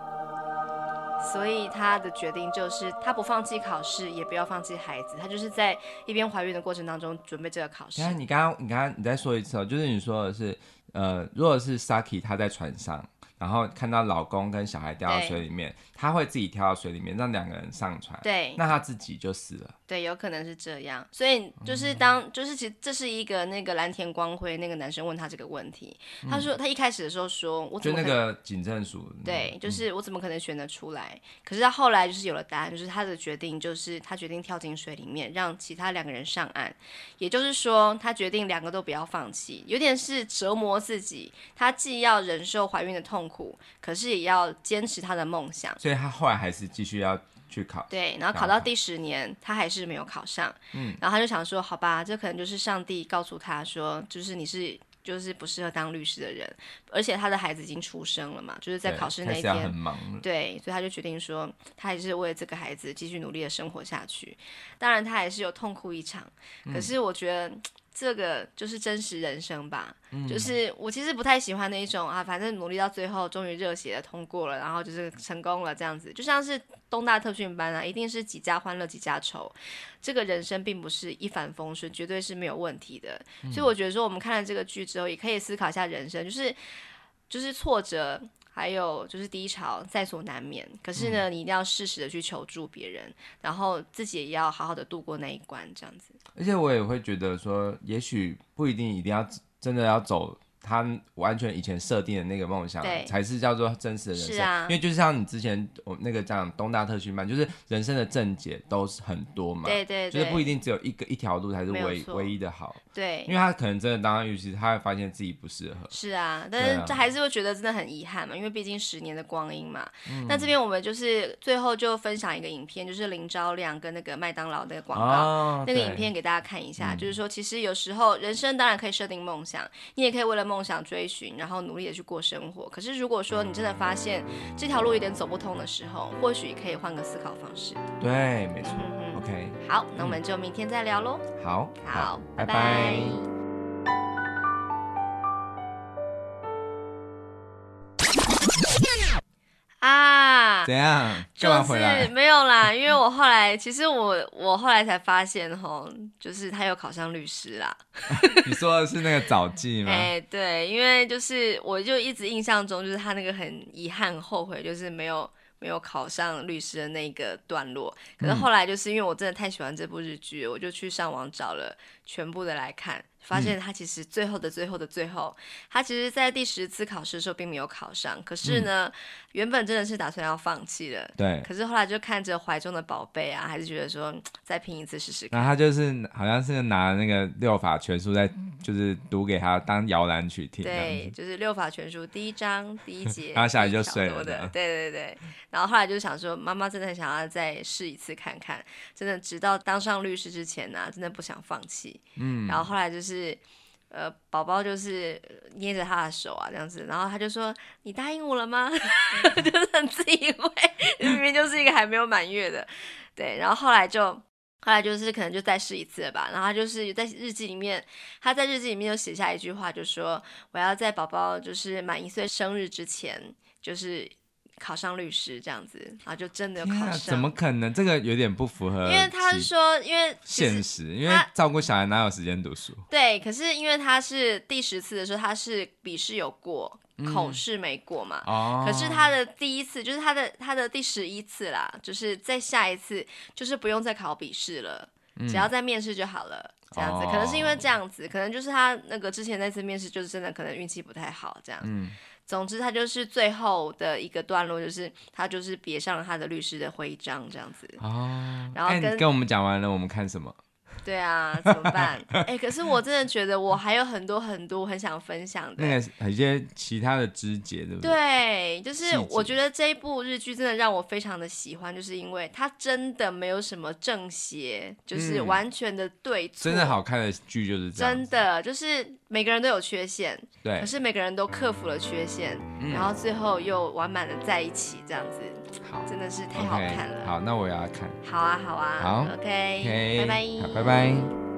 所以他的决定就是，他不放弃考试，也不要放弃孩子。他就是在一边怀孕的过程当中准备这个考试。你刚刚，你刚刚，你再说一次哦，就是你说的是，呃，如果是 Saki 她在船上。然后看到老公跟小孩掉到水里面，他会自己跳到水里面，让两个人上船。对，那他自己就死了。对，有可能是这样。所以就是当、嗯、就是其实这是一个那个蓝田光辉那个男生问他这个问题，嗯、他说他一开始的时候说，我怎么就那个警政署。对，就是我怎么可能选得出来？嗯、可是他后来就是有了答案，就是他的决定就是他决定跳进水里面，让其他两个人上岸。也就是说，他决定两个都不要放弃，有点是折磨自己。他既要忍受怀孕的痛。苦，可是也要坚持他的梦想，所以他后来还是继续要去考。对，然后考到第十年，他还是没有考上。嗯，然后他就想说，好吧，这可能就是上帝告诉他说，就是你是就是不适合当律师的人，而且他的孩子已经出生了嘛，就是在考试那一天很忙。对，所以他就决定说，他还是为了这个孩子继续努力的生活下去。当然，他还是有痛哭一场，可是我觉得。嗯这个就是真实人生吧，嗯、就是我其实不太喜欢那一种啊，反正努力到最后，终于热血的通过了，然后就是成功了这样子，就像是东大特训班啊，一定是几家欢乐几家愁，这个人生并不是一帆风顺，绝对是没有问题的。嗯、所以我觉得说，我们看了这个剧之后，也可以思考一下人生，就是就是挫折。还有就是低潮在所难免，可是呢，你一定要适时的去求助别人，嗯、然后自己也要好好的度过那一关，这样子。而且我也会觉得说，也许不一定一定要真的要走。他完全以前设定的那个梦想，才是叫做真实的人生。啊、因为就像你之前我那个讲东大特训班，就是人生的正解都是很多嘛。对对对。就是不一定只有一个一条路才是唯唯一的好。对。因为他可能真的当律师，他会发现自己不适合。是啊，但是这还是会觉得真的很遗憾嘛，因为毕竟十年的光阴嘛。嗯。那这边我们就是最后就分享一个影片，就是林昭亮跟那个麦当劳那个广告，哦、那个影片给大家看一下。嗯、就是说，其实有时候人生当然可以设定梦想，你也可以为了梦。梦想追寻，然后努力的去过生活。可是如果说你真的发现这条路有点走不通的时候，或许可以换个思考方式。对，没错。嗯、OK，好，那我们就明天再聊喽。好，好，拜拜。拜拜。啊，怎样？就是没有啦，因为我后来，其实我我后来才发现吼，就是他有考上律师啦。你说的是那个早记吗？哎、欸，对，因为就是我就一直印象中，就是他那个很遗憾、后悔，就是没有没有考上律师的那个段落。可是后来就是因为我真的太喜欢这部日剧，我就去上网找了全部的来看。发现他其实最后的最后的最后，他其实，在第十次考试的时候并没有考上。可是呢，嗯、原本真的是打算要放弃了。对。可是后来就看着怀中的宝贝啊，还是觉得说再拼一次试试看。那他就是好像是拿那个六法全书在，就是读给他当摇篮曲听。对，就是六法全书第一章第一节。然后下来就睡了。对对对。然后后来就想说，妈妈真的很想要再试一次看看，真的直到当上律师之前呢、啊，真的不想放弃。嗯。然后后来就是。是，呃，宝宝就是捏着他的手啊，这样子，然后他就说：“你答应我了吗？” 就是很自以为，明明就是一个还没有满月的，对。然后后来就，后来就是可能就再试一次了吧。然后他就是在日记里面，他在日记里面就写下一句话，就说：“我要在宝宝就是满一岁生日之前，就是。”考上律师这样子，然后就真的考上。怎么可能？这个有点不符合。因为他是说，因为现实，因为照顾小孩哪有时间读书？对，可是因为他是第十次的时候，他是笔试有过，嗯、口试没过嘛。哦。可是他的第一次，就是他的他的第十一次啦，就是在下一次，就是不用再考笔试了，嗯、只要再面试就好了。这样子，哦、可能是因为这样子，可能就是他那个之前那次面试，就是真的可能运气不太好，这样。嗯。总之，他就是最后的一个段落，就是他就是别上了他的律师的徽章，这样子。哦。然后跟、欸、跟我们讲完了，我们看什么？对啊，怎么办？哎、欸，可是我真的觉得我还有很多很多很想分享的，那个一些其他的枝节，对不对？对，就是我觉得这一部日剧真的让我非常的喜欢，就是因为它真的没有什么正邪，就是完全的对错。嗯、真的好看的剧就是这样，真的就是每个人都有缺陷，对，可是每个人都克服了缺陷，嗯、然后最后又完满的在一起，这样子，好，真的是太好看了。Okay, 好，那我也要看。好啊，好啊，好，OK，拜拜，拜拜。